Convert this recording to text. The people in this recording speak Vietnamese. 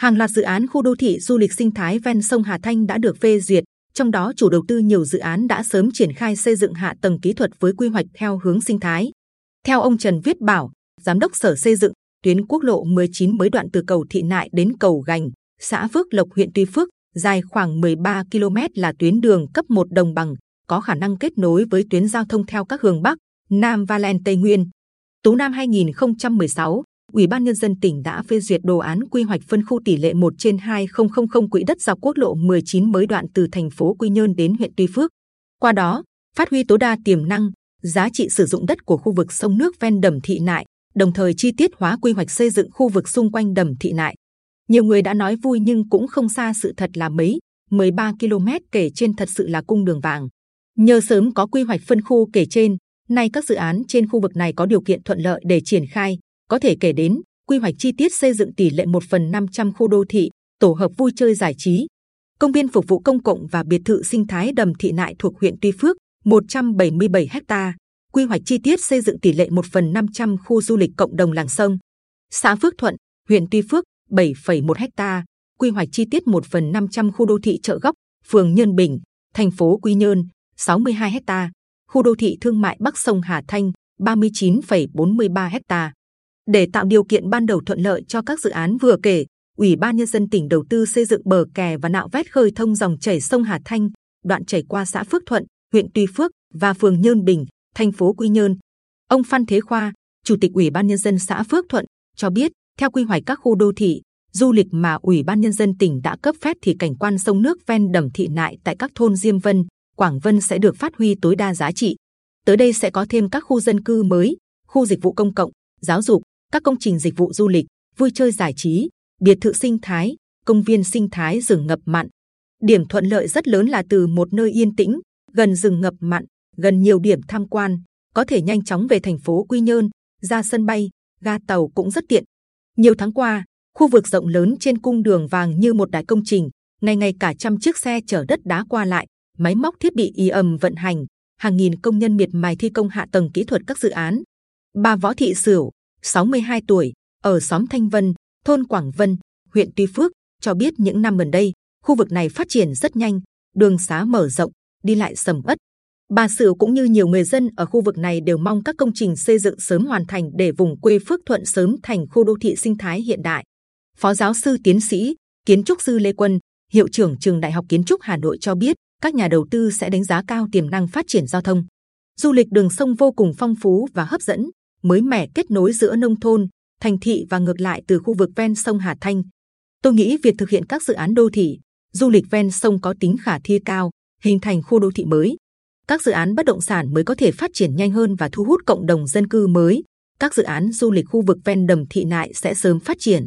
Hàng loạt dự án khu đô thị du lịch sinh thái ven sông Hà Thanh đã được phê duyệt, trong đó chủ đầu tư nhiều dự án đã sớm triển khai xây dựng hạ tầng kỹ thuật với quy hoạch theo hướng sinh thái. Theo ông Trần Viết Bảo, giám đốc Sở Xây dựng, tuyến quốc lộ 19 mới đoạn từ cầu Thị Nại đến cầu Gành, xã Phước Lộc, huyện Tuy Phước, dài khoảng 13 km là tuyến đường cấp 1 đồng bằng, có khả năng kết nối với tuyến giao thông theo các hướng Bắc, Nam và Len Tây Nguyên. Tú Nam 2016, Ủy ban nhân dân tỉnh đã phê duyệt đồ án quy hoạch phân khu tỷ lệ 1 trên 2000 quỹ đất dọc quốc lộ 19 mới đoạn từ thành phố Quy Nhơn đến huyện Tuy Phước. Qua đó, phát huy tối đa tiềm năng, giá trị sử dụng đất của khu vực sông nước ven đầm thị nại, đồng thời chi tiết hóa quy hoạch xây dựng khu vực xung quanh đầm thị nại. Nhiều người đã nói vui nhưng cũng không xa sự thật là mấy, 13 km kể trên thật sự là cung đường vàng. Nhờ sớm có quy hoạch phân khu kể trên, nay các dự án trên khu vực này có điều kiện thuận lợi để triển khai, có thể kể đến quy hoạch chi tiết xây dựng tỷ lệ 1 phần 500 khu đô thị, tổ hợp vui chơi giải trí, công viên phục vụ công cộng và biệt thự sinh thái đầm thị nại thuộc huyện Tuy Phước 177 ha, quy hoạch chi tiết xây dựng tỷ lệ 1 phần 500 khu du lịch cộng đồng làng sông, xã Phước Thuận, huyện Tuy Phước 7,1 ha, quy hoạch chi tiết 1 phần 500 khu đô thị chợ góc, phường Nhân Bình, thành phố Quy Nhơn 62 ha, khu đô thị thương mại Bắc sông Hà Thanh 39,43 ha. Để tạo điều kiện ban đầu thuận lợi cho các dự án vừa kể, Ủy ban nhân dân tỉnh đầu tư xây dựng bờ kè và nạo vét khơi thông dòng chảy sông Hà Thanh, đoạn chảy qua xã Phước Thuận, huyện Tuy Phước và phường Nhơn Bình, thành phố Quy Nhơn. Ông Phan Thế Khoa, Chủ tịch Ủy ban nhân dân xã Phước Thuận cho biết, theo quy hoạch các khu đô thị, du lịch mà Ủy ban nhân dân tỉnh đã cấp phép thì cảnh quan sông nước ven đầm thị nại tại các thôn Diêm Vân, Quảng Vân sẽ được phát huy tối đa giá trị. Tới đây sẽ có thêm các khu dân cư mới, khu dịch vụ công cộng, giáo dục, các công trình dịch vụ du lịch, vui chơi giải trí, biệt thự sinh thái, công viên sinh thái rừng ngập mặn. Điểm thuận lợi rất lớn là từ một nơi yên tĩnh, gần rừng ngập mặn, gần nhiều điểm tham quan, có thể nhanh chóng về thành phố Quy Nhơn, ra sân bay, ga tàu cũng rất tiện. Nhiều tháng qua, khu vực rộng lớn trên cung đường vàng như một đại công trình, ngày ngày cả trăm chiếc xe chở đất đá qua lại, máy móc thiết bị y ầm vận hành, hàng nghìn công nhân miệt mài thi công hạ tầng kỹ thuật các dự án. Bà Võ Thị Sửu, 62 tuổi, ở xóm Thanh Vân, thôn Quảng Vân, huyện Tuy Phước, cho biết những năm gần đây, khu vực này phát triển rất nhanh, đường xá mở rộng, đi lại sầm uất. Bà Sử cũng như nhiều người dân ở khu vực này đều mong các công trình xây dựng sớm hoàn thành để vùng quê Phước Thuận sớm thành khu đô thị sinh thái hiện đại. Phó giáo sư tiến sĩ, kiến trúc sư Lê Quân, hiệu trưởng trường Đại học Kiến trúc Hà Nội cho biết, các nhà đầu tư sẽ đánh giá cao tiềm năng phát triển giao thông. Du lịch đường sông vô cùng phong phú và hấp dẫn, mới mẻ kết nối giữa nông thôn, thành thị và ngược lại từ khu vực ven sông Hà Thanh. Tôi nghĩ việc thực hiện các dự án đô thị, du lịch ven sông có tính khả thi cao, hình thành khu đô thị mới. Các dự án bất động sản mới có thể phát triển nhanh hơn và thu hút cộng đồng dân cư mới. Các dự án du lịch khu vực ven đầm thị nại sẽ sớm phát triển.